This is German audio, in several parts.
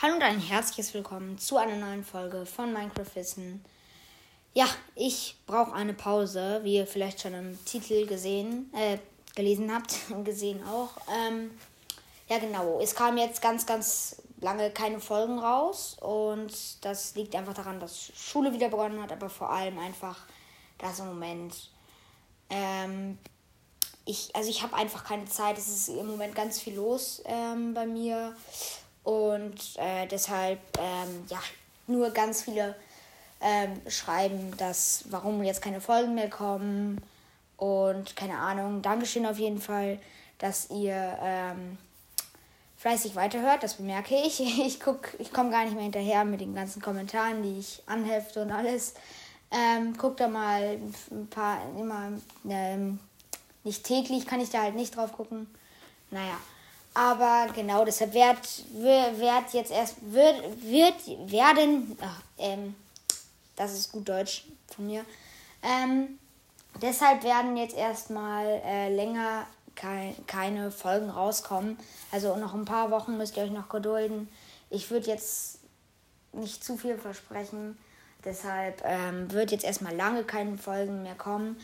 Hallo und ein herzliches Willkommen zu einer neuen Folge von Minecraft Wissen. Ja, ich brauche eine Pause, wie ihr vielleicht schon im Titel gesehen, äh, gelesen habt und gesehen auch. Ähm, ja, genau. Es kam jetzt ganz, ganz lange keine Folgen raus und das liegt einfach daran, dass Schule wieder begonnen hat, aber vor allem einfach, dass im Moment ähm, ich, also ich habe einfach keine Zeit. Es ist im Moment ganz viel los ähm, bei mir. Und äh, deshalb, ähm, ja, nur ganz viele ähm, schreiben, dass, warum jetzt keine Folgen mehr kommen. Und keine Ahnung, Dankeschön auf jeden Fall, dass ihr ähm, fleißig weiterhört. Das bemerke ich. Ich, guck, ich komme gar nicht mehr hinterher mit den ganzen Kommentaren, die ich anhefte und alles. Ähm, guck da mal ein paar, immer, ähm, nicht täglich kann ich da halt nicht drauf gucken. Naja. Aber genau, deshalb wird, wird jetzt erst, wird, wird, werden, ach, ähm, das ist gut Deutsch von mir, ähm, deshalb werden jetzt erstmal äh, länger kein, keine Folgen rauskommen. Also noch ein paar Wochen müsst ihr euch noch gedulden. Ich würde jetzt nicht zu viel versprechen. Deshalb ähm, wird jetzt erstmal lange keine Folgen mehr kommen.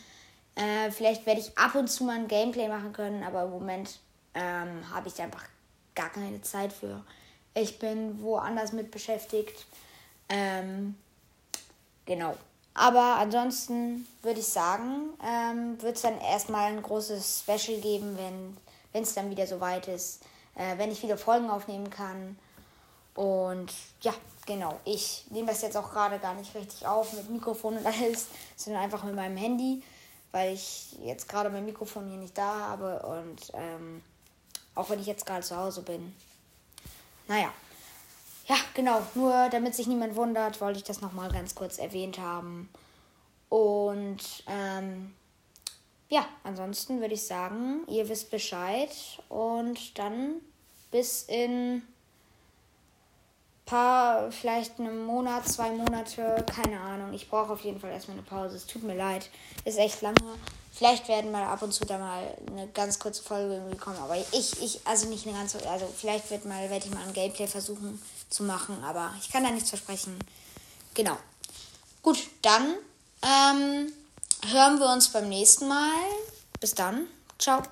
Äh, vielleicht werde ich ab und zu mal ein Gameplay machen können, aber im Moment ähm, habe ich einfach gar keine Zeit für. Ich bin woanders mit beschäftigt. Ähm, genau. Aber ansonsten würde ich sagen, ähm, wird es dann erstmal ein großes Special geben, wenn es dann wieder soweit ist, äh, wenn ich wieder Folgen aufnehmen kann. Und ja, genau. Ich nehme das jetzt auch gerade gar nicht richtig auf mit Mikrofon und alles, sondern einfach mit meinem Handy, weil ich jetzt gerade mein Mikrofon hier nicht da habe und ähm, auch wenn ich jetzt gerade zu Hause bin. Naja. Ja, genau. Nur damit sich niemand wundert, wollte ich das nochmal ganz kurz erwähnt haben. Und ähm, ja, ansonsten würde ich sagen, ihr wisst Bescheid. Und dann bis in paar, vielleicht einen Monat, zwei Monate, keine Ahnung. Ich brauche auf jeden Fall erstmal eine Pause. Es tut mir leid. Ist echt lange. Vielleicht werden mal ab und zu da mal eine ganz kurze Folge irgendwie kommen. Aber ich, ich, also nicht eine ganze, also vielleicht wird mal, werde ich mal ein Gameplay versuchen zu machen. Aber ich kann da nichts versprechen. Genau. Gut, dann ähm, hören wir uns beim nächsten Mal. Bis dann. Ciao.